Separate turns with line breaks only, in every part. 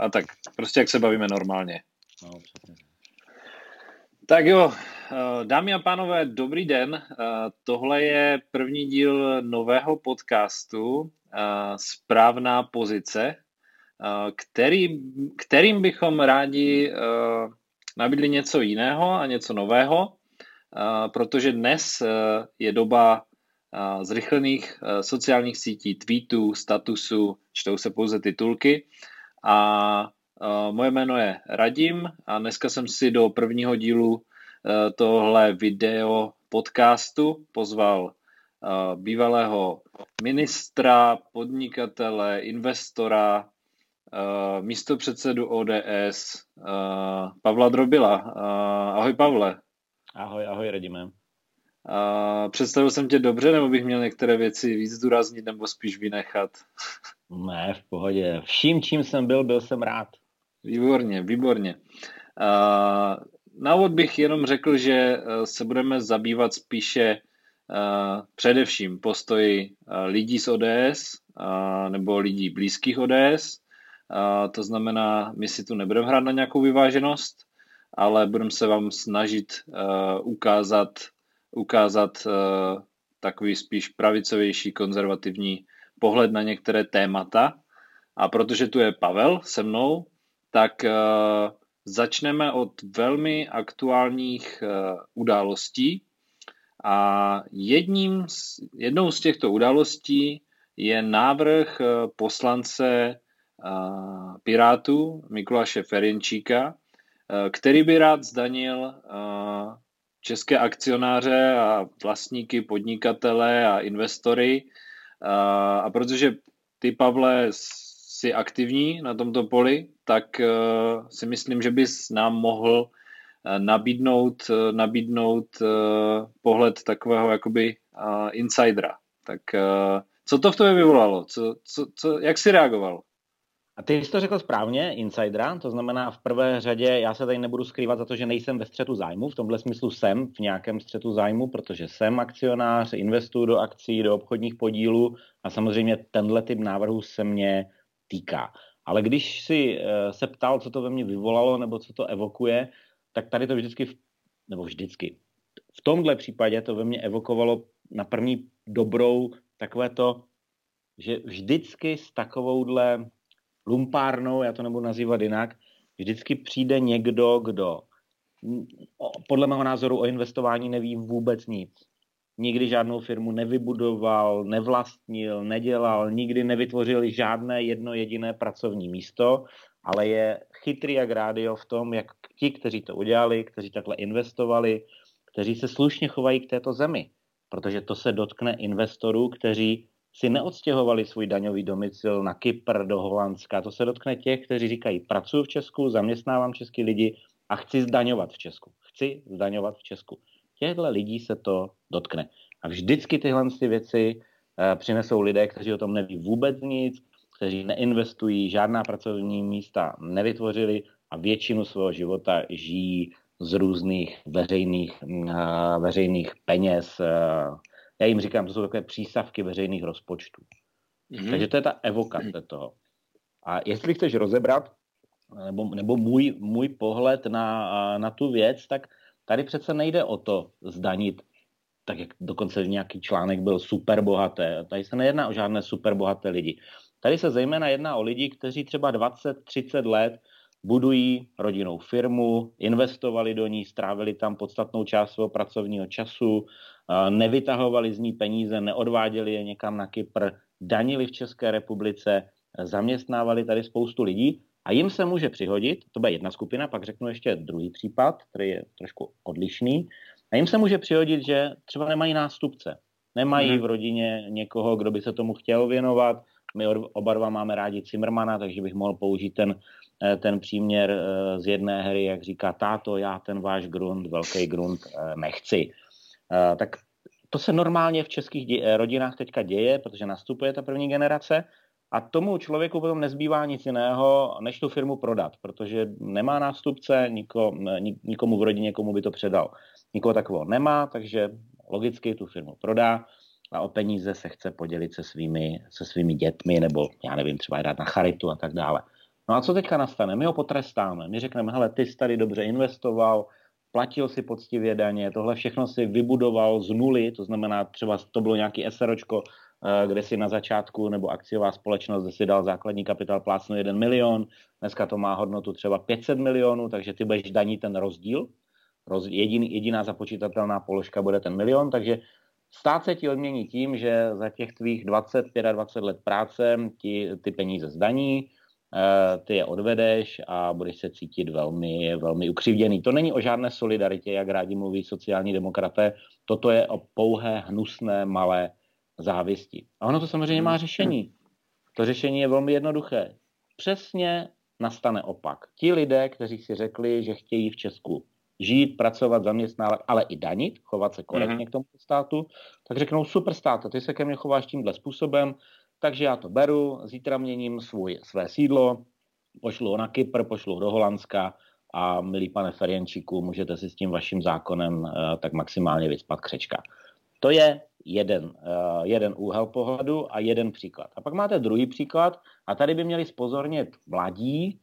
a tak. Prostě jak se bavíme normálně. No, Tak jo, eh, dámy a pánové, dobrý den. Eh, tohle je první díl nového podcastu eh, Správná pozice, který, kterým bychom rádi nabídli něco jiného a něco nového, protože dnes je doba zrychlených sociálních sítí, tweetů, statusů, čtou se pouze titulky a moje jméno je Radim a dneska jsem si do prvního dílu e, tohle video podcastu pozval e, bývalého ministra, podnikatele, investora, e, místopředsedu ODS Pavla Drobila. Ahoj Pavle.
Ahoj, ahoj Radime.
Představil jsem tě dobře, nebo bych měl některé věci víc zdůraznit, nebo spíš vynechat?
Ne, v pohodě. Vším, čím jsem byl, byl jsem rád.
Výborně, výborně. Na úvod bych jenom řekl, že e, se budeme zabývat spíše e, především postoji e, lidí z ODS nebo lidí blízkých ODS. To znamená, my si tu nebudeme hrát na nějakou vyváženost, ale budeme se vám snažit ukázat, ukázat takový spíš pravicovější, konzervativní pohled na některé témata. A protože tu je Pavel se mnou, tak uh, začneme od velmi aktuálních uh, událostí. A jedním z, jednou z těchto událostí je návrh poslance Pirátů Mikuláše Ferinčíka, uh, který by rád zdanil české akcionáře a vlastníky, podnikatele a investory. Uh, a protože ty, Pavle, jsi aktivní na tomto poli, tak uh, si myslím, že bys nám mohl uh, nabídnout, uh, nabídnout uh, pohled takového jakoby uh, insidera. Tak co to v tobě vyvolalo? Co, co, co, jak jsi reagoval?
A ty jsi to řekl správně, insidera, to znamená v prvé řadě, já se tady nebudu skrývat za to, že nejsem ve střetu zájmu, v tomhle smyslu jsem v nějakém střetu zájmu, protože jsem akcionář, investuju do akcí, do obchodních podílů a samozřejmě tenhle typ návrhů se mě týká. Ale když si eh, se ptal, co to ve mně vyvolalo nebo co to evokuje, tak tady to vždycky, nebo vždycky, v tomhle případě to ve mně evokovalo na první dobrou takové to, že vždycky s takovouhle lumpárnou, já to nebudu nazývat jinak, vždycky přijde někdo, kdo podle mého názoru o investování neví vůbec nic nikdy žádnou firmu nevybudoval, nevlastnil, nedělal, nikdy nevytvořil žádné jedno jediné pracovní místo, ale je chytrý jak rádio v tom, jak ti, kteří to udělali, kteří takhle investovali, kteří se slušně chovají k této zemi. Protože to se dotkne investorů, kteří si neodstěhovali svůj daňový domicil na Kypr, do Holandska. To se dotkne těch, kteří říkají, pracuji v Česku, zaměstnávám český lidi a chci zdaňovat v Česku. Chci zdaňovat v Česku těchto lidí se to dotkne. A vždycky tyhle ty věci uh, přinesou lidé, kteří o tom neví vůbec nic, kteří neinvestují, žádná pracovní místa nevytvořili a většinu svého života žijí z různých veřejných, uh, veřejných peněz. Uh, já jim říkám, to jsou takové přísavky veřejných rozpočtů. Mm-hmm. Takže to je ta evokace toho. A jestli chceš rozebrat, nebo, nebo můj, můj pohled na, na tu věc, tak Tady přece nejde o to zdanit, tak jak dokonce nějaký článek byl super bohaté. Tady se nejedná o žádné super bohaté lidi. Tady se zejména jedná o lidi, kteří třeba 20-30 let budují rodinnou firmu, investovali do ní, strávili tam podstatnou část svého pracovního času, nevytahovali z ní peníze, neodváděli je někam na Kypr, danili v České republice, zaměstnávali tady spoustu lidí a jim se může přihodit, to bude jedna skupina, pak řeknu ještě druhý případ, který je trošku odlišný, a jim se může přihodit, že třeba nemají nástupce, nemají mhm. v rodině někoho, kdo by se tomu chtěl věnovat. My oba dva máme rádi Zimmermana, takže bych mohl použít ten, eh, ten příměr eh, z jedné hry, jak říká táto, já ten váš grunt, velký grunt eh, nechci. Tak to se normálně v českých rodinách teďka děje, protože nastupuje ta první generace a tomu člověku potom nezbývá nic jiného, než tu firmu prodat, protože nemá nástupce, niko, nikomu v rodině, komu by to předal. Nikoho takového nemá, takže logicky tu firmu prodá a o peníze se chce podělit se svými, se svými dětmi, nebo já nevím, třeba dát na charitu a tak dále. No a co teďka nastane? My ho potrestáme. My řekneme, hele, ty jsi tady dobře investoval, platil si poctivě daně, tohle všechno si vybudoval z nuly, to znamená třeba to bylo nějaký SROčko, eh, kde si na začátku, nebo akciová společnost, kde si dal základní kapitál plácnu 1 milion, dneska to má hodnotu třeba 500 milionů, takže ty budeš danit ten rozdíl, Roz, jediný, jediná započítatelná položka bude ten milion, takže stát se ti odmění tím, že za těch tvých 20, 25 let práce ti ty peníze zdaní, Eh, ty je odvedeš a budeš se cítit velmi, velmi ukřivděný. To není o žádné solidaritě, jak rádi mluví sociální demokraté, toto je o pouhé, hnusné, malé závisti. A ono to samozřejmě má řešení. To řešení je velmi jednoduché. Přesně nastane opak. Ti lidé, kteří si řekli, že chtějí v Česku žít, pracovat, zaměstnávat, ale i danit, chovat se korektně mm-hmm. k tomu státu, tak řeknou, super stát, ty se ke mně chováš tímhle způsobem, takže já to beru, zítra měním svůj, své sídlo, pošlu ho na Kypr, pošlu ho do Holandska a milý pane Ferjenčíku, můžete si s tím vaším zákonem uh, tak maximálně vyspat křečka. To je jeden, uh, jeden úhel pohledu a jeden příklad. A pak máte druhý příklad a tady by měli spozornit mladí,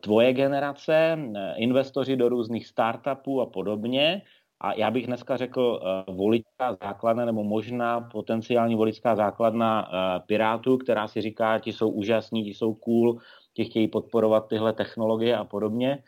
tvoje generace, investoři do různých startupů a podobně, a já bych dneska řekl uh, voličská základna nebo možná potenciální voličská základna uh, Pirátů, která si říká, ti jsou úžasní, ti jsou cool, ti chtějí podporovat tyhle technologie a podobně.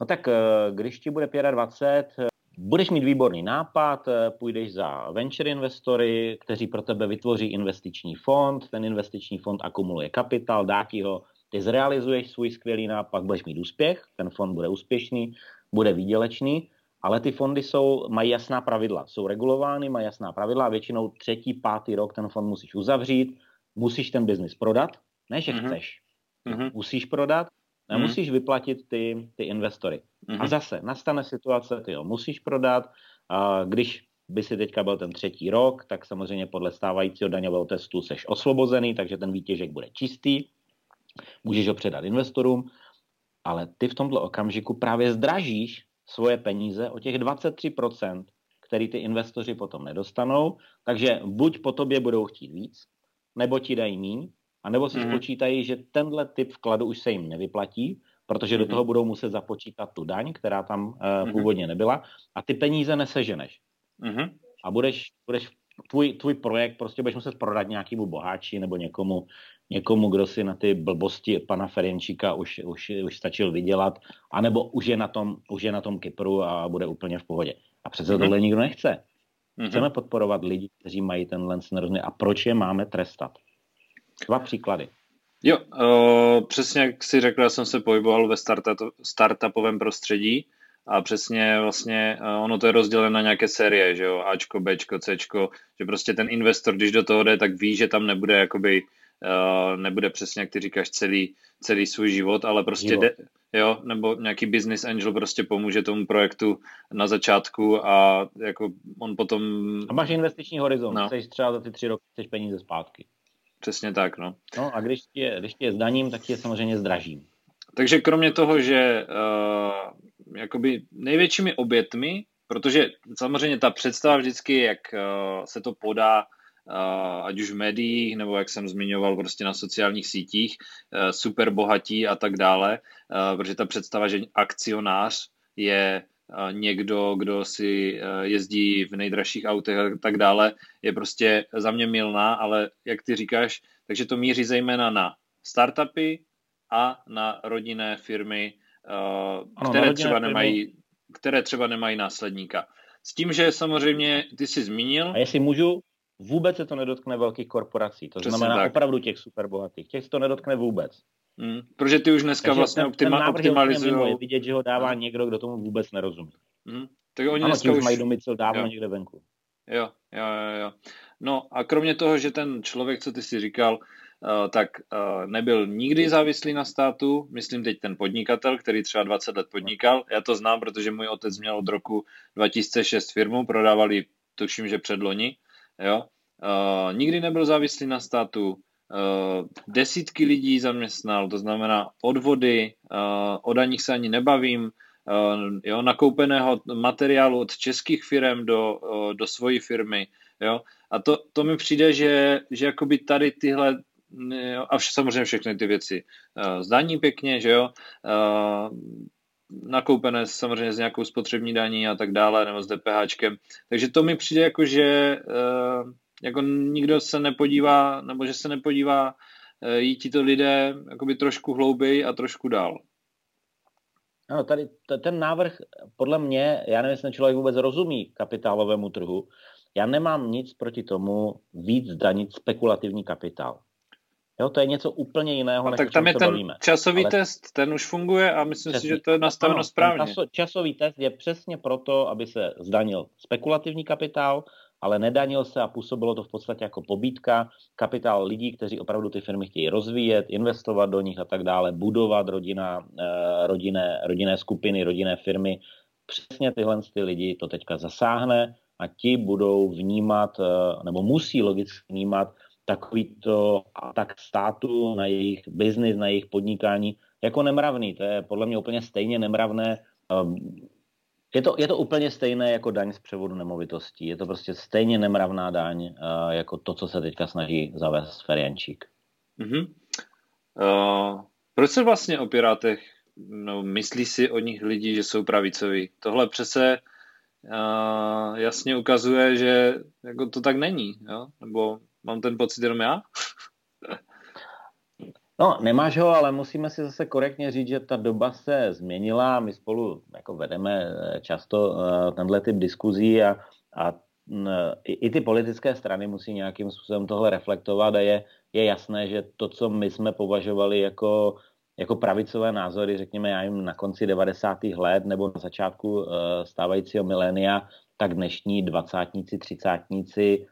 No tak uh, když ti bude 25, budeš mít výborný nápad, půjdeš za venture investory, kteří pro tebe vytvoří investiční fond, ten investiční fond akumuluje kapitál, dá ti ho, ty zrealizuješ svůj skvělý nápad, budeš mít úspěch, ten fond bude úspěšný, bude výdělečný ale ty fondy jsou, mají jasná pravidla, jsou regulovány, mají jasná pravidla a většinou třetí, pátý rok ten fond musíš uzavřít, musíš ten biznis prodat, ne že mm-hmm. chceš, mm-hmm. musíš prodat, a mm-hmm. musíš vyplatit ty, ty investory. Mm-hmm. A zase nastane situace, ty ho musíš prodat, a když by si teďka byl ten třetí rok, tak samozřejmě podle stávajícího daňového testu seš osvobozený, takže ten výtěžek bude čistý, můžeš ho předat investorům, ale ty v tomto okamžiku právě zdražíš svoje peníze o těch 23%, který ty investoři potom nedostanou, takže buď po tobě budou chtít víc, nebo ti dají míň, anebo si mm-hmm. spočítají, že tenhle typ vkladu už se jim nevyplatí, protože mm-hmm. do mhm. toho budou muset započítat tu daň, která tam uh, mm-hmm. původně nebyla, a ty peníze neseženeš. Mm-hmm. A budeš, budeš tvůj, tvůj projekt prostě budeš muset prodat nějakému boháči nebo někomu, někomu, kdo si na ty blbosti pana Ferenčíka už, už, už stačil vydělat, anebo už je, na tom, už je na tom Kypru a bude úplně v pohodě. A přece mm-hmm. tohle nikdo nechce. Mm-hmm. Chceme podporovat lidi, kteří mají tenhle nerozumí. A proč je máme trestat? Dva příklady.
Jo, uh, přesně jak si řekl, já jsem se pohyboval ve startupovém prostředí a přesně vlastně uh, ono to je rozděleno na nějaké série, že jo, Ačko, Bčko, Cčko, že prostě ten investor, když do toho jde, tak ví, že tam nebude jakoby Uh, nebude přesně, jak ty říkáš, celý, celý svůj život, ale prostě jde, jo, nebo nějaký business angel prostě pomůže tomu projektu na začátku a jako on potom...
A máš investiční horizont, no. chceš třeba za ty tři roky chceš peníze zpátky.
Přesně tak, no.
No a když je, když je zdaním, tak je samozřejmě zdražím.
Takže kromě toho, že uh, jakoby největšími obětmi, protože samozřejmě ta představa vždycky, jak uh, se to podá ať už v médiích, nebo jak jsem zmiňoval prostě na sociálních sítích, eh, super bohatí a tak dále, eh, protože ta představa, že akcionář je eh, někdo, kdo si jezdí v nejdražších autech a tak dále, je prostě za mě milná, ale jak ty říkáš, takže to míří zejména na startupy a na rodinné firmy, které ano, třeba firmy. nemají které třeba nemají následníka. S tím, že samozřejmě ty jsi zmínil.
A jestli můžu, Vůbec se to nedotkne velkých korporací, to Přesně znamená tak. opravdu těch superbohatých. Těch se to nedotkne vůbec.
Hmm, protože ty už dneska Takže vlastně optima, optimalizují.
Je vidět, že ho dává hmm. někdo, kdo tomu vůbec nerozumí. Hmm. Tak oni ano, dneska už mají domicil dávno jo. někde venku.
Jo, jo, jo, jo. No a kromě toho, že ten člověk, co ty si říkal, uh, tak uh, nebyl nikdy závislý na státu, myslím teď ten podnikatel, který třeba 20 let podnikal. Já to znám, protože můj otec měl od roku 2006 firmu, prodávali tuším, že předloni Jo? Uh, nikdy nebyl závislý na státu, uh, desítky lidí zaměstnal, to znamená odvody, uh, o daních se ani nebavím, jo, nakoupeného materiálu od českých firm do, do svojí firmy. Jo? A to, to mi přijde, že, že jakoby tady tyhle a vš, samozřejmě všechny ty věci zdaní pěkně, že jo, nakoupené samozřejmě s nějakou spotřební daní a tak dále, nebo s DPHčkem. Takže to mi přijde jako, že jako nikdo se nepodívá, nebo že se nepodívá jít ti to lidé jakoby trošku hlouběji a trošku dál.
Ano, tady ten návrh, podle mě, já nevím, jestli člověk vůbec rozumí kapitálovému trhu, já nemám nic proti tomu víc zdanit spekulativní kapitál. Jo, to je něco úplně jiného,
a než tak tam je ten bavíme. časový Ale... test, ten už funguje a myslím Přesně. si, že to je nastaveno ano, správně.
Časový test je přesně proto, aby se zdanil spekulativní kapitál, ale nedanil se a působilo to v podstatě jako pobítka. Kapitál lidí, kteří opravdu ty firmy chtějí rozvíjet, investovat do nich a tak dále, budovat rodina, eh, rodinné, rodinné skupiny, rodinné firmy. Přesně tyhle ty lidi to teďka zasáhne a ti budou vnímat, eh, nebo musí logicky vnímat takovýto atak státu na jejich biznis, na jejich podnikání jako nemravný. To je podle mě úplně stejně nemravné. Ehm, je to, je to úplně stejné jako daň z převodu nemovitostí. Je to prostě stejně nemravná daň uh, jako to, co se teďka snaží zavést Feriančík.
Mm-hmm. Uh, proč se vlastně o Pirátech no, myslí si o nich lidi, že jsou pravicoví? Tohle přece uh, jasně ukazuje, že jako to tak není. Jo? Nebo mám ten pocit jenom já?
No, nemáš ho, ale musíme si zase korektně říct, že ta doba se změnila. My spolu jako vedeme eh, často uh, tenhle typ diskuzí a, a uh, i, i ty politické strany musí nějakým způsobem tohle reflektovat a je, je jasné, že to, co my jsme považovali jako, jako pravicové názory, řekněme, já jim na konci 90. let nebo na začátku stávajícího milénia, tak dnešní dvacátníci, třicátníci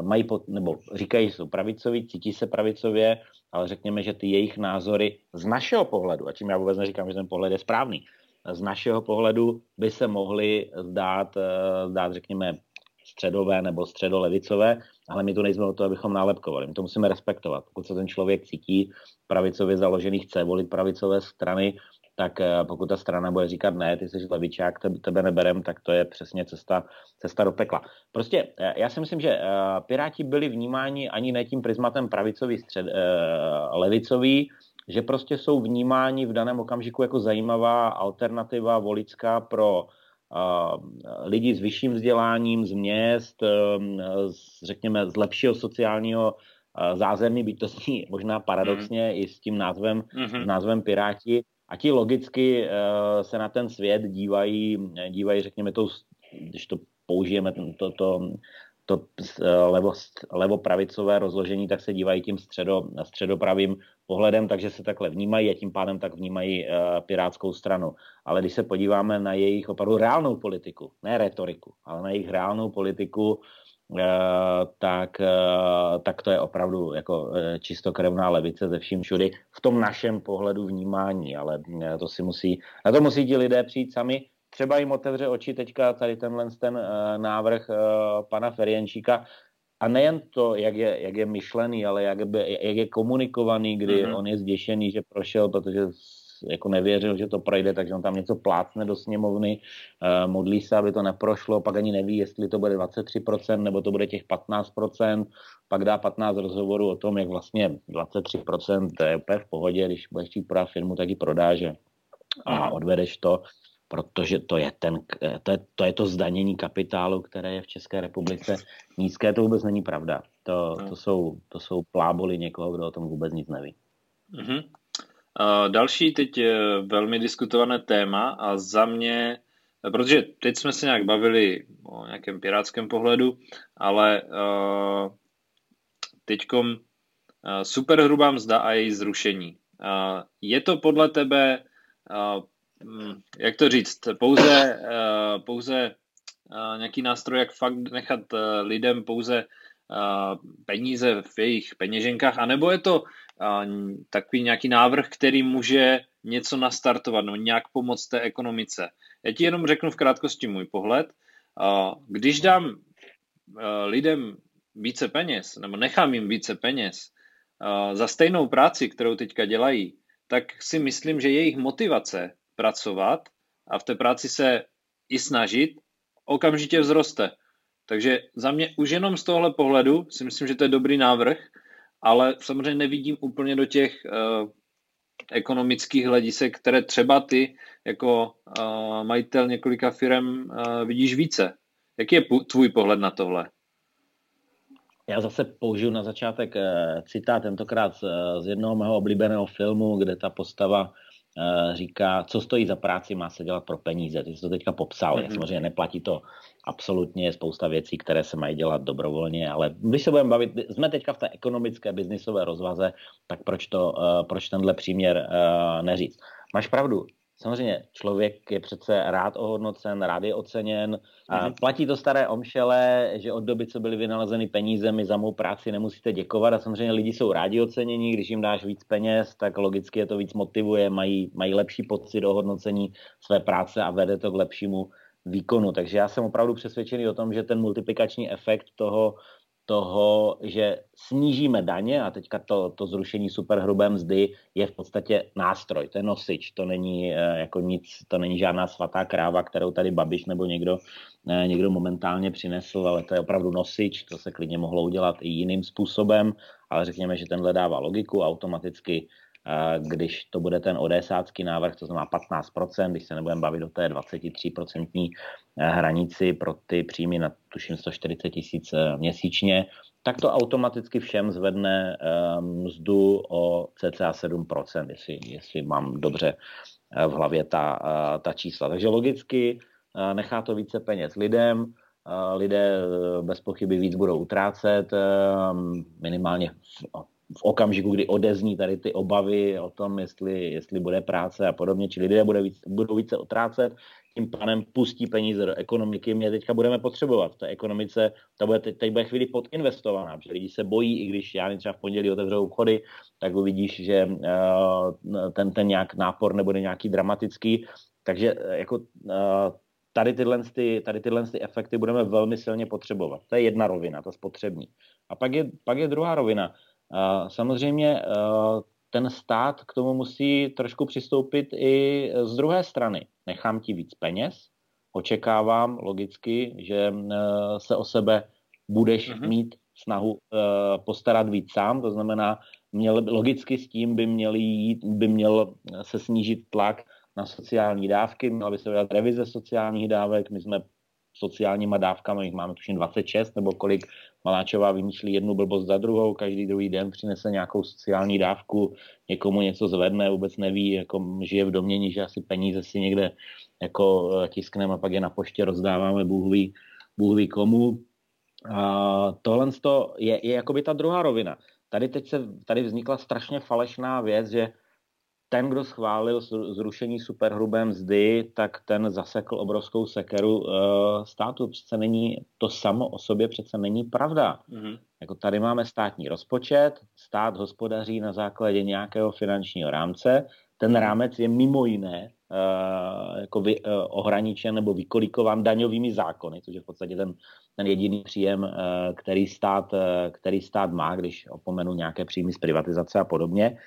mají, pod, nebo říkají, že jsou pravicoví, cítí se pravicově, ale řekněme, že ty jejich názory z našeho pohledu, a tím já vůbec neříkám, že ten pohled je správný, z našeho pohledu by se mohly zdát, eh, zdát řekněme, středové nebo středolevicové, ale my tu nejsme o to, abychom nálepkovali. My to musíme respektovat. Pokud se ten člověk cítí pravicově založený, chce volit pravicové strany, tak eh, pokud ta strana bude říkat ne, ty jsi levičák, tebe neberem, tak to je přesně cesta, cesta do pekla. Prostě eh, já si myslím, že eh, Piráti byli vnímáni ani ne tím prismatem pravicový, střed, levicový, že prostě jsou vnímáni v daném okamžiku jako zajímavá alternativa voličská pro lidi s vyšším vzděláním, z měst, z, řekněme, z lepšího sociálního zázemí, byť to zní možná paradoxně mm. i s tím názvem, mm-hmm. s názvem Piráti, a ti logicky uh, se na ten svět dívají, dívají řekněme, to, když to použijeme, to, to, to eh, levo, levopravicové rozložení, tak se dívají tím středo, středopravým pohledem, takže se takhle vnímají a tím pádem tak vnímají uh, pirátskou stranu. Ale když se podíváme na jejich opravdu reálnou politiku, ne retoriku, ale na jejich reálnou politiku, Eh, tak, eh, tak to je opravdu jako eh, čistokrevná levice ze vším všudy v tom našem pohledu vnímání, ale to si musí, na to musí ti lidé přijít sami. Třeba jim otevře oči teďka tady tenhle ten návrh pana Ferienčíka, a nejen to, jak je, jak je myšlený, ale jak, by, jak je komunikovaný, kdy mm-hmm. on je zděšený, že prošel, protože jako nevěřil, že to projde, takže on tam něco plácne do sněmovny, uh, modlí se, aby to neprošlo, pak ani neví, jestli to bude 23%, nebo to bude těch 15%, pak dá 15 rozhovorů o tom, jak vlastně 23% to je úplně v pohodě, když budeš chtít prodat firmu, tak ji prodáže a odvedeš to, protože to je, ten, to, je, to je to zdanění kapitálu, které je v České republice nízké, to vůbec není pravda. To, to, jsou, to jsou pláboli někoho, kdo o tom vůbec nic neví.
Mm-hmm. Další teď je velmi diskutované téma a za mě, protože teď jsme se nějak bavili o nějakém pirátském pohledu, ale uh, teďkom uh, superhrubá mzda a její zrušení. Uh, je to podle tebe, uh, jak to říct, pouze, pouze nějaký nástroj, jak fakt nechat lidem pouze peníze v jejich peněženkách, anebo je to takový nějaký návrh, který může něco nastartovat, no nějak pomoct té ekonomice. Já ti jenom řeknu v krátkosti můj pohled. Když dám lidem více peněz, nebo nechám jim více peněz za stejnou práci, kterou teďka dělají, tak si myslím, že jejich motivace pracovat a v té práci se i snažit okamžitě vzroste. Takže za mě už jenom z tohle pohledu si myslím, že to je dobrý návrh ale samozřejmě nevidím úplně do těch uh, ekonomických hledisek, které třeba ty jako uh, majitel několika firm uh, vidíš více. Jaký je tvůj pohled na tohle?
Já zase použiju na začátek citát, tentokrát z jednoho mého oblíbeného filmu, kde ta postava říká, co stojí za práci, má se dělat pro peníze. Ty jsi to teďka popsal. Mm-hmm. Samozřejmě neplatí to absolutně, je spousta věcí, které se mají dělat dobrovolně, ale když se budeme bavit, jsme teďka v té ekonomické biznisové rozvaze, tak proč, to, proč tenhle příměr neříct? Máš pravdu, Samozřejmě, člověk je přece rád ohodnocen, rád je oceněn. A mhm. platí to staré omšele, že od doby, co byly vynalezeny peníze, mi za mou práci nemusíte děkovat. A samozřejmě lidi jsou rádi ocenění, když jim dáš víc peněz, tak logicky je to víc motivuje, mají, mají lepší pocit ohodnocení své práce a vede to k lepšímu výkonu. Takže já jsem opravdu přesvědčený o tom, že ten multiplikační efekt toho toho, že snížíme daně a teďka to, to zrušení superhrubé mzdy je v podstatě nástroj, to je nosič, to není eh, jako nic, to není žádná svatá kráva, kterou tady Babiš nebo někdo, eh, někdo momentálně přinesl, ale to je opravdu nosič, to se klidně mohlo udělat i jiným způsobem, ale řekněme, že tenhle dává logiku, automaticky když to bude ten odesácký návrh, to znamená 15%, když se nebudeme bavit o té 23% eh, hranici pro ty příjmy na tuším 140 tisíc eh, měsíčně, tak to automaticky všem zvedne eh, mzdu o cca 7%, jestli, jestli mám dobře v hlavě ta, ta čísla. Takže logicky nechá to více peněz lidem, lidé bez pochyby víc budou utrácet, minimálně okamžiku, kdy odezní tady ty obavy o tom, jestli, jestli bude práce a podobně, či lidé bude víc, budou více otrácet, tím pánem pustí peníze do ekonomiky, my je teďka budeme potřebovat. V té ekonomice, ta bude, teď, teď bude chvíli podinvestovaná, protože lidi se bojí, i když já třeba v pondělí otevřou obchody, tak uvidíš, že uh, ten, ten nějak nápor nebude nějaký dramatický, takže uh, jako uh, tady tyhle, ty, tady tyhle ty efekty budeme velmi silně potřebovat. To je jedna rovina, ta spotřební. A pak je, pak je druhá rovina. Samozřejmě eh, ten stát k tomu musí trošku přistoupit i z druhé strany. Nechám ti víc peněz, očekávám logicky, že eh, se o sebe budeš uh-huh. mít snahu eh, postarat víc sám, to znamená, měl, logicky s tím by, měl jít, by měl se snížit tlak na sociální dávky, měla by se udělat revize sociálních dávek, my jsme sociálníma dávkami, jich máme tuším 26 nebo kolik Maláčová vymýšlí jednu blbost za druhou, každý druhý den přinese nějakou sociální dávku, někomu něco zvedne, vůbec neví, jako žije v domění, že asi peníze si někde jako eh, tiskneme a pak je na poště rozdáváme, Bůh ví, Bůh ví komu. A tohle je, je jakoby ta druhá rovina. Tady teď se, tady vznikla strašně falešná věc, že ten, kdo schválil zrušení superhrubé mzdy, tak ten zasekl obrovskou sekeru uh, státu. Přece není to samo o sobě přece není pravda. Mm-hmm. Jako tady máme státní rozpočet, stát hospodaří na základě nějakého finančního rámce. Ten rámec je mimo jiné uh, jako vy, uh, ohraničen nebo vykolikovan daňovými zákony, což je v podstatě ten, ten jediný příjem, který, stát, který stát má, když opomenu nějaké příjmy z privatizace a podobně.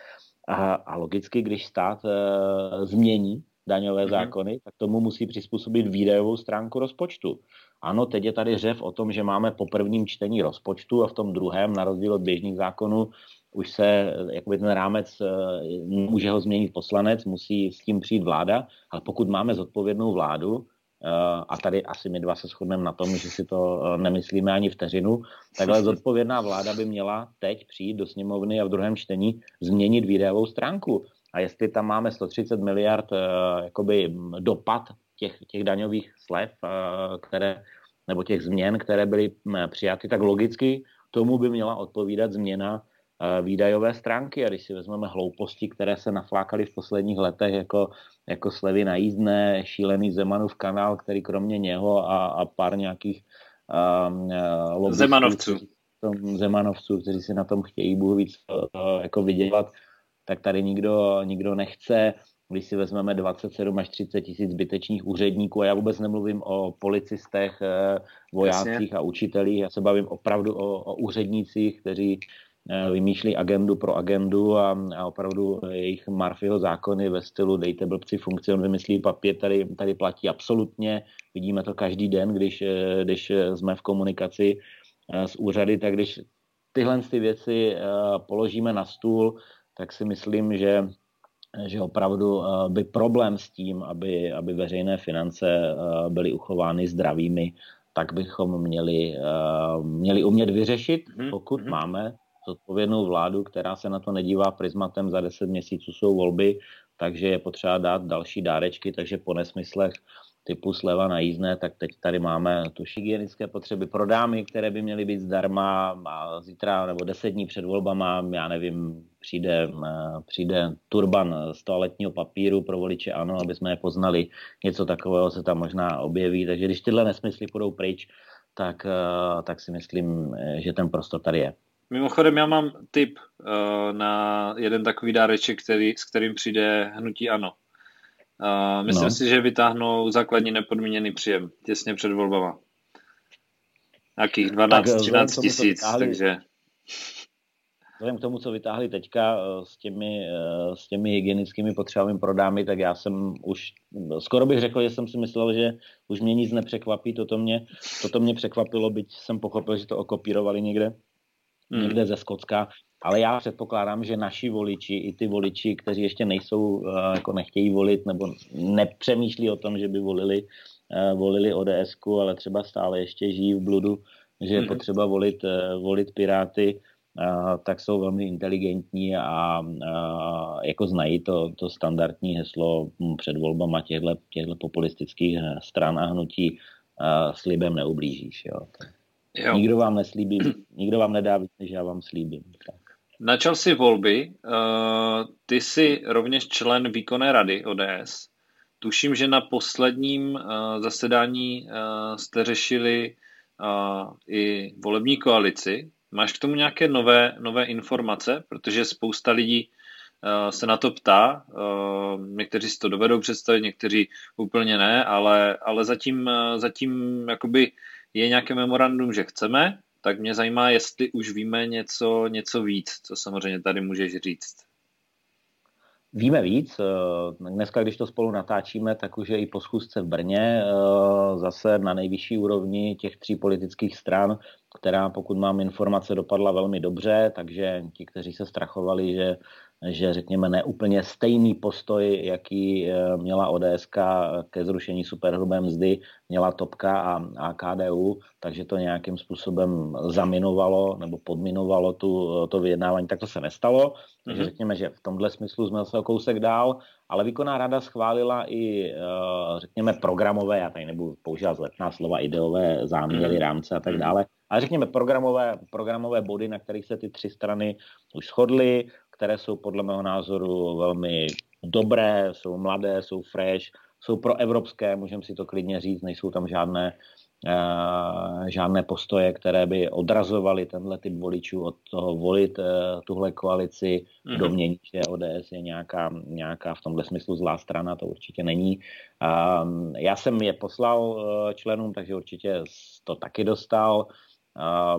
A, a logicky, když stát e, změní daňové mm-hmm. zákony, tak tomu musí přizpůsobit výdajovou stránku rozpočtu. Ano, teď je tady řev o tom, že máme po prvním čtení rozpočtu a v tom druhém, na rozdíl od běžných zákonů, už se jakoby ten rámec, e, může ho změnit poslanec, musí s tím přijít vláda, ale pokud máme zodpovědnou vládu, Eh, a tady asi my dva se shodneme na tom, že si to eh, nemyslíme ani vteřinu, takhle zodpovědná vláda by měla teď přijít do sněmovny a v druhém čtení změnit výdajovou stránku. A jestli tam máme 130 miliard eh, jakoby dopad těch, těch daňových slev, které, nebo těch změn, které byly přijaty, tak logicky tomu by měla odpovídat změna výdajové stránky. A když si vezmeme hlouposti, které se naflákaly v posledních letech, jako, jako slevy na jízdné, šílený Zemanův kanál, který kromě něho a, a pár nějakých
uh, Zemanovců.
Kteří, Zemanovců, kteří si na tom chtějí Bůh víc uh, jako vydělat, tak tady nikdo, nikdo nechce. Když si vezmeme 27 až 30 tisíc zbytečných úředníků, a já vůbec nemluvím o policistech, vojácích Jasně. a učitelích, já se bavím opravdu o, o úřednících, kteří Eh, vymýšlí agendu pro agendu a, a opravdu jejich Marfyho zákony ve stylu dejte blbci funkci, on vymyslí papír, tady, tady platí absolutně. Vidíme to každý den, když, eh, když jsme v komunikaci eh, s úřady, tak když tyhle ty věci položíme na stůl, tak si myslím, že že opravdu by problém s tím, aby, aby veřejné finance byly uchovány zdravými, tak bychom měli, měli umět vyřešit, mhm, pokud mm-hmm. máme zodpovědnou vládu, která se na to nedívá prismatem, za 10 měsíců jsou volby, takže je potřeba dát další dárečky, takže po nesmyslech typu sleva na jízdné, tak teď tady máme tu hygienické potřeby pro dámy, které by měly být zdarma a zítra nebo deset dní před volbama, já nevím, přijde, eh, přijde turban z toaletního papíru pro voliče ANO, aby jsme je poznali. Něco takového se tam možná objeví, takže když tyhle nesmysly půjdou pryč, tak, eh, tak si myslím, eh, že ten prostor tady je.
Mimochodem já mám tip uh, na jeden takový dáreček, který, s kterým přijde hnutí ANO. Uh, myslím no. si, že vytáhnou základní nepodmíněný příjem těsně před volbama. Nějakých 12-13 eh, tisíc, takže...
Vzhledem k tomu, co vytáhli teďka s těmi, s těmi hygienickými potřebami pro dámy, tak já jsem už, skoro bych řekl, že jsem si myslel, že už mě nic nepřekvapí, toto mě, toto mě překvapilo, byť jsem pochopil, že to okopírovali někde hmm. někde ze Skocka, ale já předpokládám, že naši voliči, i ty voliči, kteří ještě nejsou, eh, jako nechtějí volit nebo nepřemýšlí o tom, že by volili, eh, volili ODS, ale třeba stále ještě žijí v bludu, že je hmm. potřeba volit, eh, volit Piráty, tak jsou velmi inteligentní a, jako znají to, to standardní heslo před volbama těchto populistických stran a hnutí slibem neublížíš. Jo. Jo. Nikdo vám neslíbí, nikdo vám nedá víc, než já vám slíbím. Tak.
Načal si volby, uh, ty jsi rovněž člen výkonné rady ODS. Tuším, že na posledním uh, zasedání uh, jste řešili uh, i volební koalici. Máš k tomu nějaké nové, nové informace? Protože spousta lidí uh, se na to ptá. Uh, někteří si to dovedou představit, někteří úplně ne, ale, ale zatím, uh, zatím jakoby je nějaké memorandum, že chceme, tak mě zajímá, jestli už víme něco, něco víc, co samozřejmě tady můžeš říct.
Víme víc. Eh, dneska, když to spolu natáčíme, tak už je i po schůzce v Brně eh, zase na nejvyšší úrovni těch tří politických stran, která, pokud mám informace, dopadla velmi dobře, takže ti, kteří se strachovali, že že řekněme neúplně stejný postoj, jaký eh, měla ODS ke zrušení superhrubé mzdy, měla Topka a, a KDU, takže to nějakým způsobem zaminovalo nebo podminovalo tu, to vyjednávání, tak to se nestalo. Takže mm-hmm. řekněme, že v tomhle smyslu jsme se o kousek dál, ale výkonná rada schválila i, eh, řekněme, programové, já tady nebudu používat letná slova, ideové záměry, mm-hmm. rámce a tak mhm. dále, ale řekněme programové, programové body, na kterých se ty tři strany už shodly, které jsou podle mého názoru velmi dobré, jsou mladé, jsou fresh, jsou pro evropské, můžeme si to klidně říct, nejsou tam žádné, uh, žádné postoje, které by odrazovaly tenhle typ voličů od toho volit uh, tuhle koalici mm-hmm. domění, že ODS je nějaká, nějaká v tomhle smyslu zlá strana, to určitě není. Uh, já jsem je poslal uh, členům, takže určitě to taky dostal. Uh,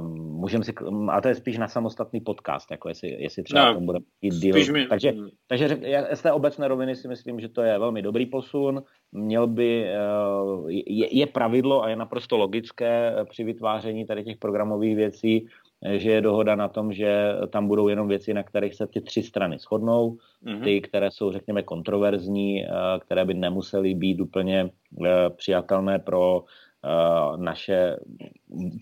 můžeme si, a to je spíš na samostatný podcast, jako jestli, jestli třeba no, tomu bude jít díl. Mi... Takže, takže z té obecné roviny si myslím, že to je velmi dobrý posun. Měl by, uh, je, je pravidlo a je naprosto logické při vytváření tady těch programových věcí, že je dohoda na tom, že tam budou jenom věci, na kterých se ty tři strany shodnou, mm-hmm. ty, které jsou, řekněme, kontroverzní, uh, které by nemusely být úplně uh, přijatelné pro uh, naše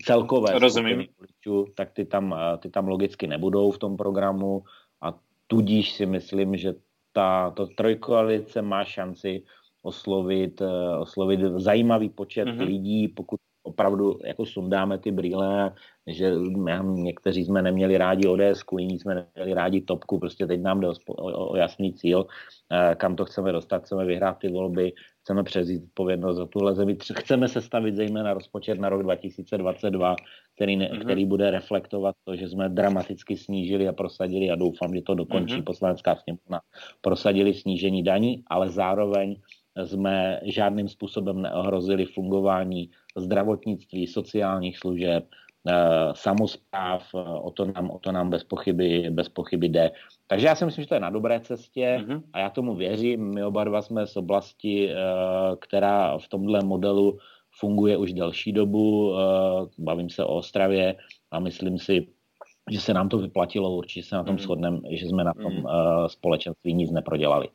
celkové
Rozumím.
voličů, tak ty tam, uh, ty tam logicky nebudou v tom programu a tudíž si myslím, že ta to trojkoalice má šanci oslovit, uh, oslovit zajímavý počet mm-hmm. lidí, pokud opravdu jako sundáme ty brýle, že někteří jsme neměli rádi ODS, jiní jsme neměli rádi topku, prostě teď nám jde o, o, o jasný cíl, kam to chceme dostat, chceme vyhrát ty volby, chceme přezít odpovědnost za tuhle zemi. Chceme se stavit zejména rozpočet na rok 2022, který, ne, mm-hmm. který bude reflektovat to, že jsme dramaticky snížili a prosadili, a doufám, že to dokončí mm-hmm. poslanecká sněmovna, prosadili snížení daní, ale zároveň jsme žádným způsobem neohrozili fungování zdravotnictví, sociálních služeb, Eh, samozpráv, eh, o to nám, o to nám bez, pochyby, bez pochyby jde. Takže já si myslím, že to je na dobré cestě mm-hmm. a já tomu věřím. My oba dva jsme z oblasti, eh, která v tomhle modelu funguje už delší dobu. Bavím se o Ostravě a myslím si, že se nám to vyplatilo, určitě se na tom mm. shodneme, že jsme na tom mm. uh, společenství nic neprodělali.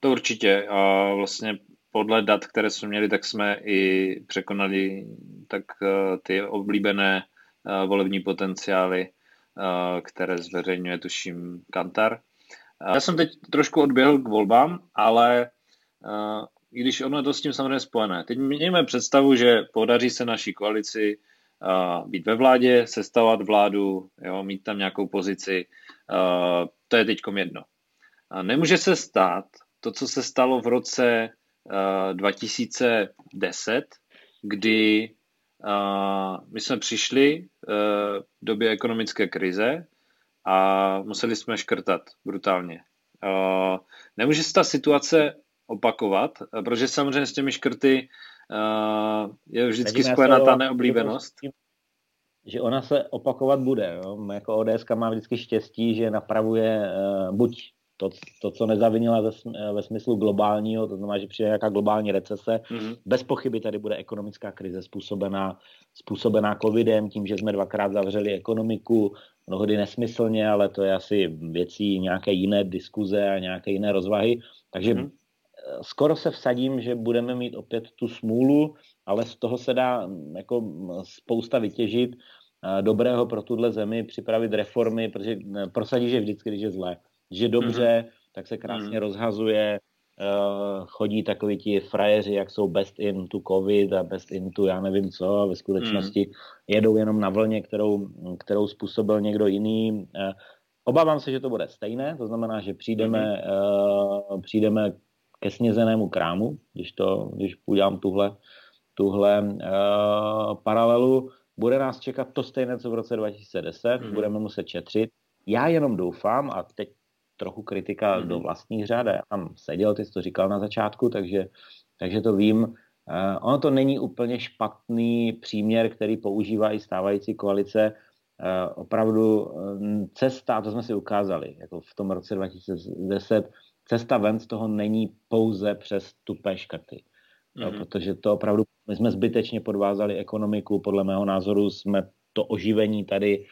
To určitě. A vlastně podle dat, které jsme měli, tak jsme i překonali tak uh, ty oblíbené uh, volební potenciály, uh, které zveřejňuje, tuším, Kantar. Já jsem teď trošku odběhl k volbám, ale i když ono je to s tím samozřejmě spojené. Teď mějme představu, že podaří se naší koalici být ve vládě, sestavovat vládu, jo, mít tam nějakou pozici. To je teď jedno. Nemůže se stát to, co se stalo v roce uh, 2010, kdy uh, my jsme přišli uh, v době ekonomické krize a museli jsme škrtat brutálně. Uh, nemůže se ta situace opakovat, protože samozřejmě s těmi škrty uh, je vždycky spojená ta neoblíbenost.
Že ona se opakovat bude. Jo? Jako ODS má vždycky štěstí, že napravuje uh, buď to, to, co nezavinila ve, ve smyslu globálního, to znamená, že přijde nějaká globální recese. Mm-hmm. Bez pochyby tady bude ekonomická krize způsobená, způsobená covidem, tím, že jsme dvakrát zavřeli ekonomiku, mnohdy nesmyslně, ale to je asi věcí nějaké jiné diskuze a nějaké jiné rozvahy. Takže mm-hmm. skoro se vsadím, že budeme mít opět tu smůlu, ale z toho se dá jako spousta vytěžit eh, dobrého pro tuhle zemi, připravit reformy, protože eh, prosadí, že vždycky, když je zlé že dobře, mm-hmm. tak se krásně mm-hmm. rozhazuje, uh, chodí takoví ti frajeři, jak jsou best in to covid a best in to já nevím co, a ve skutečnosti mm. jedou jenom na vlně, kterou, kterou způsobil někdo jiný. Uh, obávám se, že to bude stejné, to znamená, že přijdeme, mm-hmm. uh, přijdeme ke snězenému krámu, když, to, když udělám tuhle, tuhle uh, paralelu. Bude nás čekat to stejné, co v roce 2010, mm-hmm. budeme muset četřit. Já jenom doufám, a teď trochu kritika mm-hmm. do vlastních řád. Já tam seděl, ty jsi to říkal na začátku, takže, takže to vím. Uh, ono to není úplně špatný příměr, který používá i stávající koalice. Uh, opravdu uh, cesta, to jsme si ukázali, jako v tom roce 2010, cesta ven z toho není pouze přes tupé škrty. Mm-hmm. No, protože to opravdu, my jsme zbytečně podvázali ekonomiku, podle mého názoru jsme to oživení tady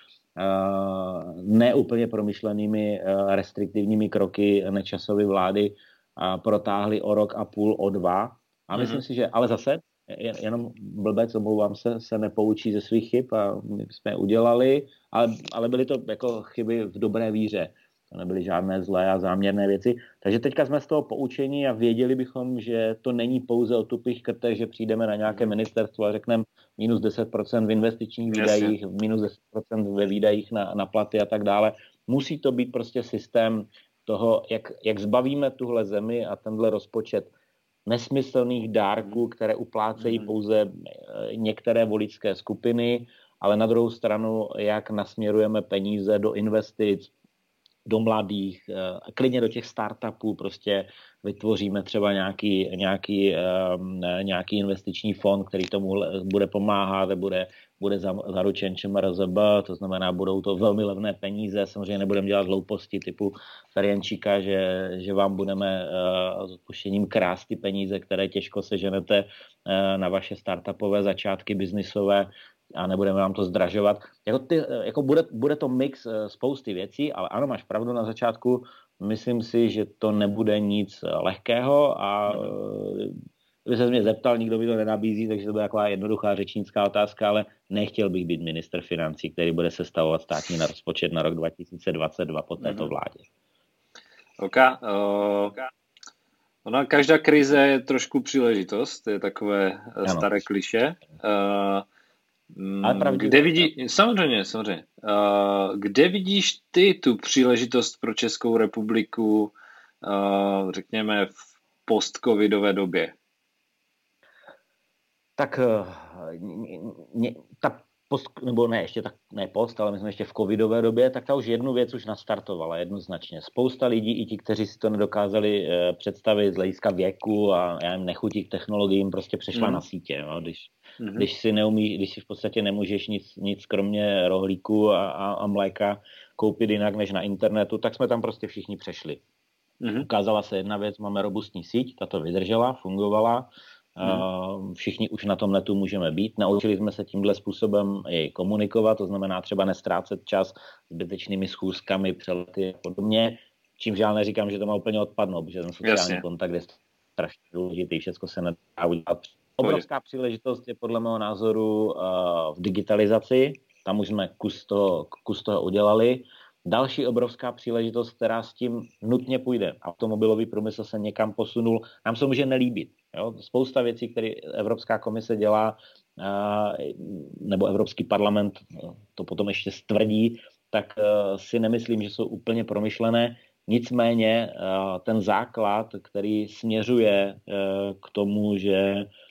neúplně promyšlenými eh, restriktivními kroky nečasové vlády protáhli o rok a půl, o dva. A myslím mm-hmm. si, že, ale zase, jenom blbec, omlouvám se, se nepoučí ze svých chyb a my jsme je udělali, ale, ale byly to jako chyby v dobré víře. To nebyly žádné zlé a záměrné věci. Takže teďka jsme z toho poučení a věděli bychom, že to není pouze o tupých krtech, že přijdeme na nějaké ministerstvo a řekneme minus 10% v investičních výdajích, minus 10% ve výdajích na, na platy a tak dále. Musí to být prostě systém toho, jak, jak zbavíme tuhle zemi a tenhle rozpočet nesmyslných dárků, které uplácejí mm. pouze eh, některé voličské skupiny, ale na druhou stranu, jak nasměrujeme peníze do investic, do mladých, eh, klidně do těch startupů, prostě vytvoříme třeba nějaký, nějaký, ehm, nějaký investiční fond, který tomu bude pomáhat, bude, bude zaručen ČMRZB, to znamená, budou to velmi levné peníze, samozřejmě nebudeme dělat hlouposti typu Ferjenčíka, že, že vám budeme uh, s odpuštěním krást ty peníze, které těžko seženete uh, na vaše startupové začátky biznisové, a nebudeme vám to zdražovat. Jako, ty, jako bude, bude to mix eh, spousty věcí, ale ano, máš pravdu na začátku, myslím si, že to nebude nic eh, lehkého a eh, kdyby se mě zeptal, nikdo by to nenabízí, takže to bude taková jednoduchá řečnická otázka, ale nechtěl bych být minister financí, který bude sestavovat státní na rozpočet na rok 2022 po této mhm. vládě.
OK. Uh, ona každá krize je trošku příležitost, je takové ano. staré kliše. Uh, ale mm. Kde vidí, samozřejmě, samozřejmě. Uh, kde vidíš ty tu příležitost pro Českou republiku, uh, řekněme, v post-covidové době?
Tak uh, ta post, nebo ne, ještě tak, ne post, ale my jsme ještě v covidové době, tak ta už jednu věc už nastartovala jednoznačně. Spousta lidí, i ti, kteří si to nedokázali představit z hlediska věku a já nevím, nechutí k technologiím, prostě přešla mm. na sítě. No, když Mm-hmm. Když si neumí, když si v podstatě nemůžeš nic, nic kromě rohlíku a, a, a mléka koupit jinak než na internetu, tak jsme tam prostě všichni přešli. Mm-hmm. Ukázala se jedna věc, máme robustní síť, ta to vydržela, fungovala, Hmm. Všichni už na tom netu můžeme být. Naučili jsme se tímhle způsobem i komunikovat, to znamená třeba nestrácet čas zbytečnými schůzkami, přelety a podobně. Čímž já neříkám, že to má úplně odpadnout, protože ten sociální Jasně. kontakt je strašně důležitý, všechno se nedá udělat. Obrovská příležitost je podle mého názoru v digitalizaci, tam už jsme kus toho, kus toho udělali. Další obrovská příležitost, která s tím nutně půjde. Automobilový průmysl se někam posunul. Nám se může nelíbit. Jo? Spousta věcí, které Evropská komise dělá, nebo Evropský parlament to potom ještě stvrdí, tak si nemyslím, že jsou úplně promyšlené. Nicméně ten základ, který směřuje k tomu, že Eh,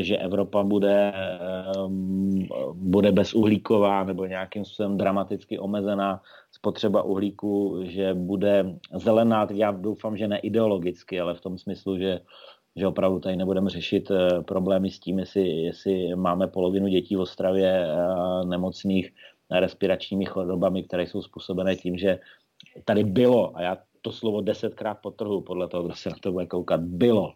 že Evropa bude, ehm, bude bezuhlíková nebo nějakým způsobem dramaticky omezená. Spotřeba uhlíku, že bude zelená, já doufám, že ne ideologicky, ale v tom smyslu, že, že opravdu tady nebudeme řešit eh, problémy s tím, jestli, jestli máme polovinu dětí v Ostravě eh, nemocných respiračními chorobami, které jsou způsobené tím, že tady bylo, a já to slovo desetkrát potrhu podle toho, kdo se na to bude koukat, bylo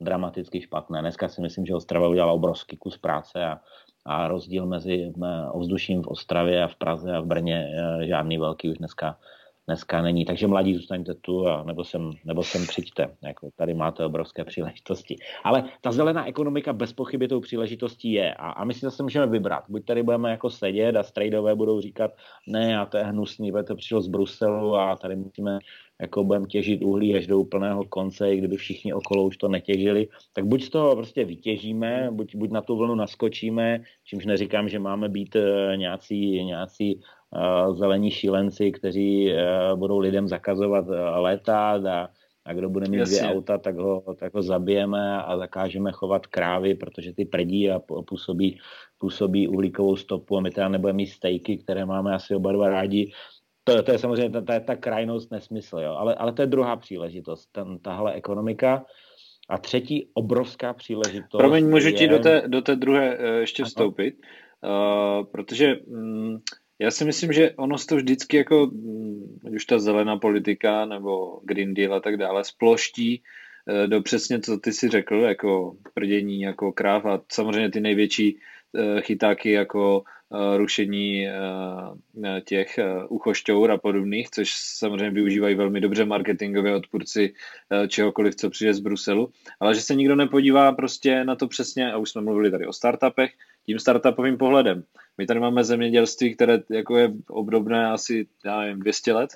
dramaticky špatné. Dneska si myslím, že Ostrava udělala obrovský kus práce a, a rozdíl mezi ovzduším v Ostravě a v Praze a v Brně e, žádný velký už dneska, dneska není. Takže mladí zůstaňte tu a nebo sem, nebo sem přijďte. Jako tady máte obrovské příležitosti. Ale ta zelená ekonomika bez pochyby tou příležitostí je. A, a my si zase můžeme vybrat. Buď tady budeme jako sedět a strejdové budou říkat, ne, a to je hnusný, to přišlo z Bruselu a tady musíme jako budeme těžit uhlí až do úplného konce, i kdyby všichni okolo už to netěžili, tak buď z toho prostě vytěžíme, buď, buď na tu vlnu naskočíme, čímž neříkám, že máme být eh, nějací, nějací uh, zelení šílenci, kteří uh, budou lidem zakazovat uh, létat a, a kdo bude mít Jasně. dvě auta, tak ho, tak ho zabijeme a zakážeme chovat krávy, protože ty prdí a působí, působí uhlíkovou stopu a my teda nebudeme mít stejky, které máme asi oba dva rádi, to, to je samozřejmě ta, ta, ta krajnost nesmysl, jo. Ale, ale to je druhá příležitost, ten, tahle ekonomika. A třetí obrovská příležitost.
Promiň, můžu je... ti do té, do té druhé uh, ještě ano. vstoupit, uh, protože um, já si myslím, že ono se to vždycky jako, um, už ta zelená politika nebo Green Deal a tak dále, sploští uh, do přesně, co ty si řekl, jako prdění, jako kráv a samozřejmě ty největší uh, chytáky jako Eh, rušení eh, těch eh, uchošťour a podobných, což samozřejmě využívají velmi dobře marketingové odpůrci čehokoliv, co přijde z Bruselu, ale že se nikdo nepodívá prostě na to přesně, a už jsme mluvili tady o startupech, tím startupovým pohledem. My tady máme zemědělství, které jako je obdobné asi, já nevím, 200 let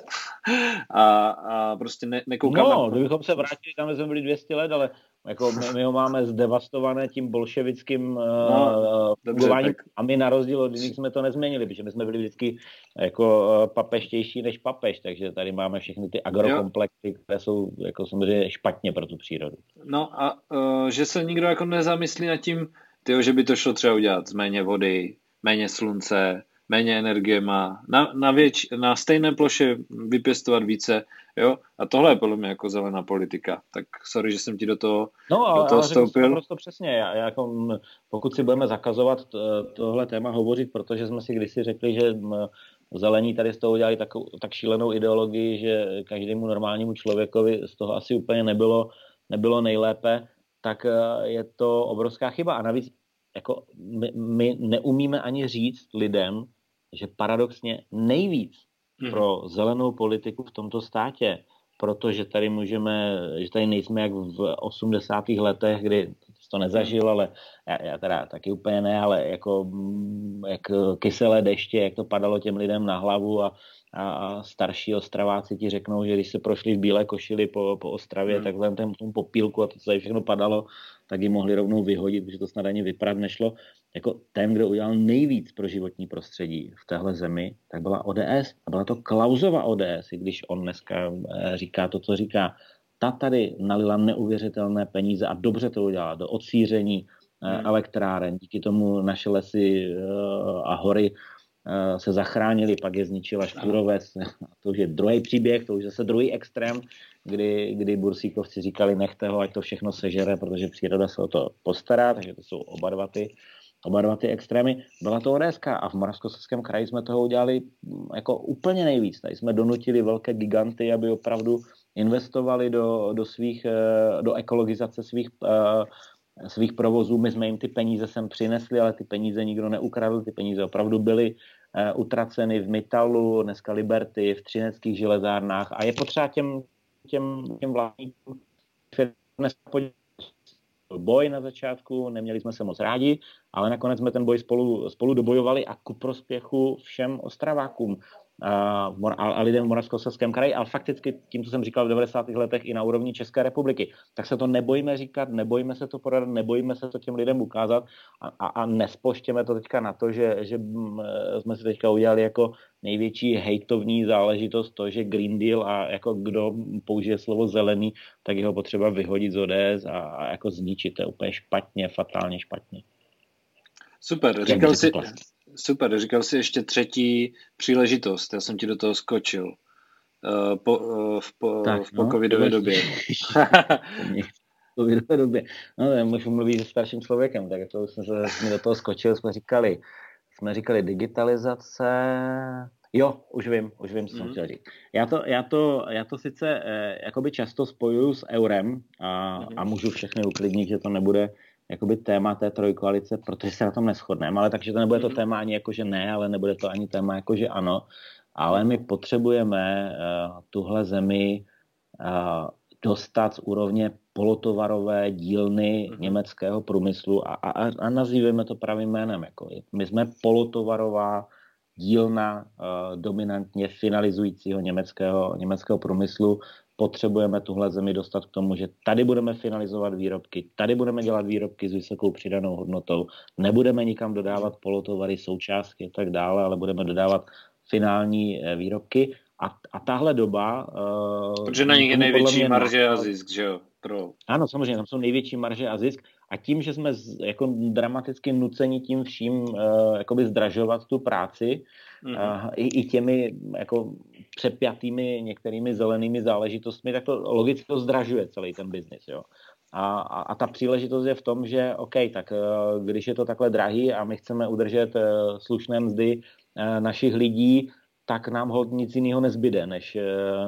a, a prostě ne, nekoukáme.
No, kdybychom se vrátili, tam jsme byli 200 let, ale jako my, my ho máme zdevastované tím bolševickým no, uh, fungováním a my na rozdíl od jiných jsme to nezměnili, protože my jsme byli vždycky jako uh, papeštější než papež, takže tady máme všechny ty agrokomplexy, jo. které jsou jako samozřejmě špatně pro tu přírodu.
No a uh, že se nikdo jako nezamyslí nad tím, tyjo, že by to šlo třeba udělat z méně vody, méně slunce, méně energie má, na, na, věč, na stejné ploše vypěstovat více, jo, a tohle je podle mě jako zelená politika, tak sorry, že jsem ti do toho,
no,
ale, do toho ale vstoupil.
prostě přesně, já, já jako, pokud si budeme zakazovat to, tohle téma hovořit, protože jsme si kdysi řekli, že zelení tady z toho udělali tak, tak šílenou ideologii, že každému normálnímu člověkovi z toho asi úplně nebylo, nebylo nejlépe, tak eh, je to obrovská chyba. A navíc jako my, my neumíme ani říct lidem, že paradoxně nejvíc hmm. pro zelenou politiku v tomto státě, protože tady můžeme, že tady nejsme jak v 80. letech, kdy to nezažil, ale já, já teda taky úplně ne, ale jako mm, jak kyselé deště, jak to padalo těm lidem na hlavu a, a starší ostraváci ti řeknou, že když se prošli v bílé košili po, po Ostravě, hmm. tak vzhledem tomu popílku a to, co tady všechno padalo, tak ji mohli rovnou vyhodit, protože to snad ani vyprat nešlo. Jako ten, kdo udělal nejvíc pro životní prostředí v téhle zemi, tak byla ODS. A byla to Klauzova ODS, i když on dneska eh, říká to, co říká. Ta tady nalila neuvěřitelné peníze a dobře to udělala do odsíření eh, hmm. elektráren. Díky tomu naše lesy eh, a hory se zachránili, pak je zničila Štúrovec. To už je druhý příběh, to už zase druhý extrém, kdy, kdy bursíkovci říkali, nechte ho, ať to všechno sežere, protože příroda se o to postará, takže to jsou oba dva ty, oba dva ty extrémy. Byla to ODS a v Moravskoslezském kraji jsme toho udělali mm, jako úplně nejvíc. Tady jsme donutili velké giganty, aby opravdu investovali do, do, svých, eh, do ekologizace svých eh, svých provozů. My jsme jim ty peníze sem přinesli, ale ty peníze nikdo neukradl, ty peníze opravdu byly uh, utraceny v Metalu, dneska Liberty, v třineckých železárnách a je potřeba těm, těm, těm vlastníkům boj na začátku, neměli jsme se moc rádi, ale nakonec jsme ten boj spolu, spolu dobojovali a ku prospěchu všem Ostravákům a lidem v Moravskoslezském kraji, ale fakticky tím, co jsem říkal v 90. letech i na úrovni České republiky. Tak se to nebojíme říkat, nebojíme se to poradat, nebojíme se to těm lidem ukázat a, a, a nespoštěme to teďka na to, že, že mm, jsme si teďka udělali jako největší hejtovní záležitost to, že Green Deal a jako kdo použije slovo zelený, tak jeho potřeba vyhodit z ODS a, a jako zničit. To je úplně špatně, fatálně špatně.
Super, říkal jsi, super, říkal jsi ještě třetí příležitost, já jsem ti do toho skočil. Uh, po, uh, v, po, tak, v no, covidové době.
covidové době. No, já můžu mluvit se starším člověkem, tak to jsme se do toho skočili, jsme říkali, jsme říkali digitalizace, Jo, už vím, už vím, co jsem mhm. chtěl říct. Já to, já to, já to sice eh, jakoby často spojuju s eurem a, mm. a můžu všechny uklidnit, že to nebude jakoby téma té trojkoalice, protože se na tom neschodneme, ale takže to nebude to mhm. téma ani jako, že ne, ale nebude to ani téma jako, že ano. Ale my potřebujeme uh, tuhle zemi uh, dostat z úrovně polotovarové dílny mm německého průmyslu a, a, a nazýváme to pravým jménem. Jako my jsme polotovarová dílna uh, dominantně finalizujícího německého, německého průmyslu potřebujeme tuhle zemi dostat k tomu, že tady budeme finalizovat výrobky, tady budeme dělat výrobky s vysokou přidanou hodnotou, nebudeme nikam dodávat polotovary, součástky a tak dále, ale budeme dodávat finální eh, výrobky a, a tahle doba...
Uh, Protože na nich je největší marže a zisk, že jo? Pro...
Ano, samozřejmě, tam jsou největší marže a zisk a tím, že jsme jako dramaticky nuceni tím vším uh, jakoby zdražovat tu práci, mm-hmm. i, i těmi jako přepjatými některými zelenými záležitostmi, tak to logicky to zdražuje celý ten biznis. Jo. A, a, a ta příležitost je v tom, že OK, tak uh, když je to takhle drahý a my chceme udržet uh, slušné mzdy uh, našich lidí, tak nám hod nic jiného nezbyde, než,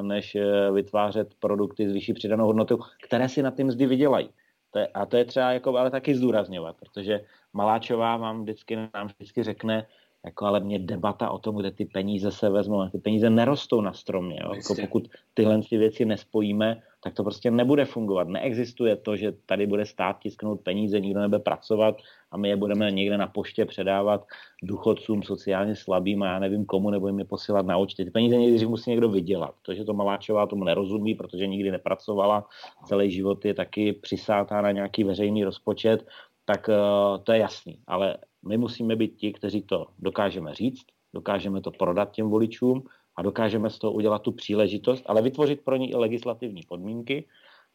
než vytvářet produkty s vyšší přidanou hodnotou, které si na ty mzdy vydělají. To je, a to je třeba jako ale taky zdůrazňovat, protože Maláčová vám vždycky, nám vždycky řekne, jako ale mě debata o tom, kde ty peníze se vezmou, ty peníze nerostou na stromě. Jo? Jako pokud tyhle ty věci nespojíme, tak to prostě nebude fungovat. Neexistuje to, že tady bude stát tisknout peníze, nikdo nebude pracovat a my je budeme někde na poště předávat důchodcům sociálně slabým a já nevím komu, nebo jim je posílat na účty. Ty peníze někdy musí někdo vydělat. To, že to Maláčová tomu nerozumí, protože nikdy nepracovala, celý život je taky přisátá na nějaký veřejný rozpočet, tak uh, to je jasný. Ale my musíme být ti, kteří to dokážeme říct, dokážeme to prodat těm voličům a dokážeme z toho udělat tu příležitost, ale vytvořit pro ní i legislativní podmínky.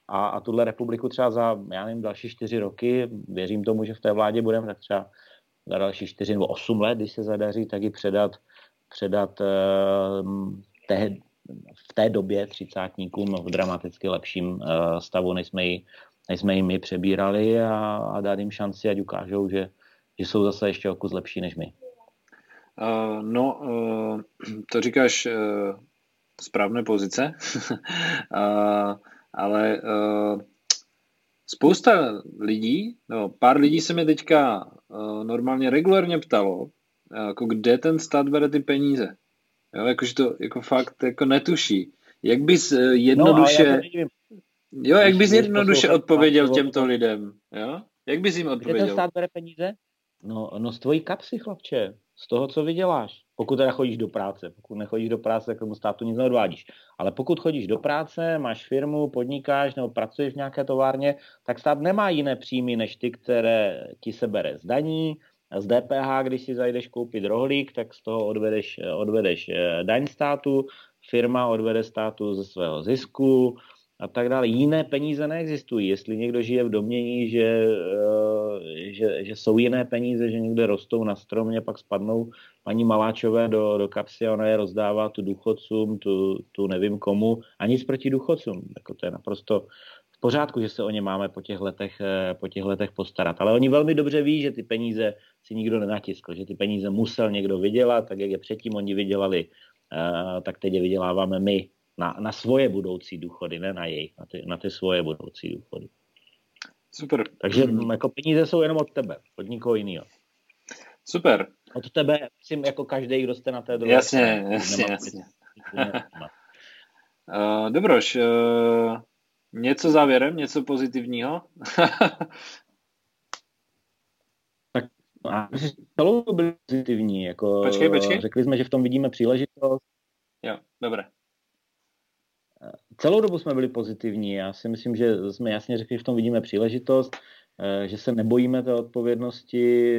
A, a tuhle republiku třeba za, já nevím, další čtyři roky, věřím tomu, že v té vládě budeme, tak třeba za další čtyři nebo osm let, když se zadaří, tak ji předat, předat uh, té, v té době třicátníkům v dramaticky lepším uh, stavu, než jsme ji, než jsme ji my přebírali a, a dát jim šanci, ať ukážou, že, že jsou zase ještě o kus lepší než my.
Uh, no, uh, to říkáš uh, správné pozice, uh, ale uh, spousta lidí, no, pár lidí se mi teďka uh, normálně regulárně ptalo, uh, jako kde ten stát bere ty peníze. Jo, jakože to jako fakt jako netuší. Jak bys jednoduše... No, jo, jak bys jednoduše odpověděl těmto lidem? Jo? Jak bys jim odpověděl?
Kde ten stát bere peníze? No, no z tvojí kapsy, chlapče. Z toho, co vyděláš. Pokud teda chodíš do práce. Pokud nechodíš do práce, tak tomu státu nic neodvádíš. Ale pokud chodíš do práce, máš firmu, podnikáš nebo pracuješ v nějaké továrně, tak stát nemá jiné příjmy než ty, které ti se bere z daní, z DPH, když si zajdeš koupit rohlík, tak z toho odvedeš, odvedeš eh, daň státu, firma odvede státu ze svého zisku, a tak dále. Jiné peníze neexistují. Jestli někdo žije v domění, že, eh, že, že jsou jiné peníze, že někde rostou na stromě, pak spadnou paní Maláčové do, do kapsy a ona je rozdává tu důchodcům, tu, tu nevím komu, a nic proti důchodcům. Jako to je naprosto v pořádku, že se o ně máme po těch, letech, eh, po těch letech postarat. Ale oni velmi dobře ví, že ty peníze si nikdo nenatiskl, že ty peníze musel někdo vydělat, tak jak je předtím oni vydělali, eh, tak teď je vyděláváme my na, na svoje budoucí důchody, ne na jejich, na ty, na ty svoje budoucí důchody.
Super.
Takže hmm. jako peníze jsou jenom od tebe, od nikoho jiného.
Super.
Od tebe, myslím, jako každý, kdo jste na té
druhé Jasně, jasně, jasně. uh, Dobroš, uh, něco závěrem, něco pozitivního?
tak a celou byli pozitivní. Jako,
počkej, počkej.
Řekli jsme, že v tom vidíme příležitost.
Jo, dobré.
Celou dobu jsme byli pozitivní. Já si myslím, že jsme jasně řekli, že v tom vidíme příležitost, eh, že se nebojíme té odpovědnosti.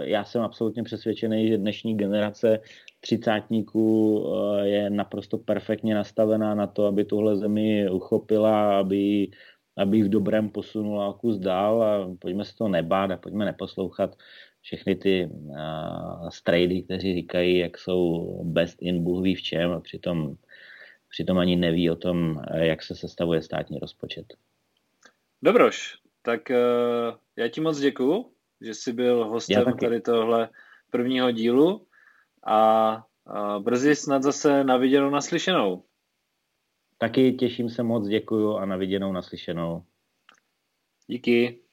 Já jsem absolutně přesvědčený, že dnešní generace třicátníků eh, je naprosto perfektně nastavená na to, aby tuhle zemi uchopila, aby, aby v dobrém posunula kus dál a pojďme se to nebát a pojďme neposlouchat všechny ty uh, kteří říkají, jak jsou best in Bůh ví v čem a přitom přitom ani neví o tom, eh, jak se sestavuje státní rozpočet.
Dobroš, tak uh, já ti moc děkuju, že jsi byl hostem tady tohle prvního dílu a brzy snad zase na viděnou naslyšenou.
Taky těším se moc, děkuju a na viděnou naslyšenou.
Díky.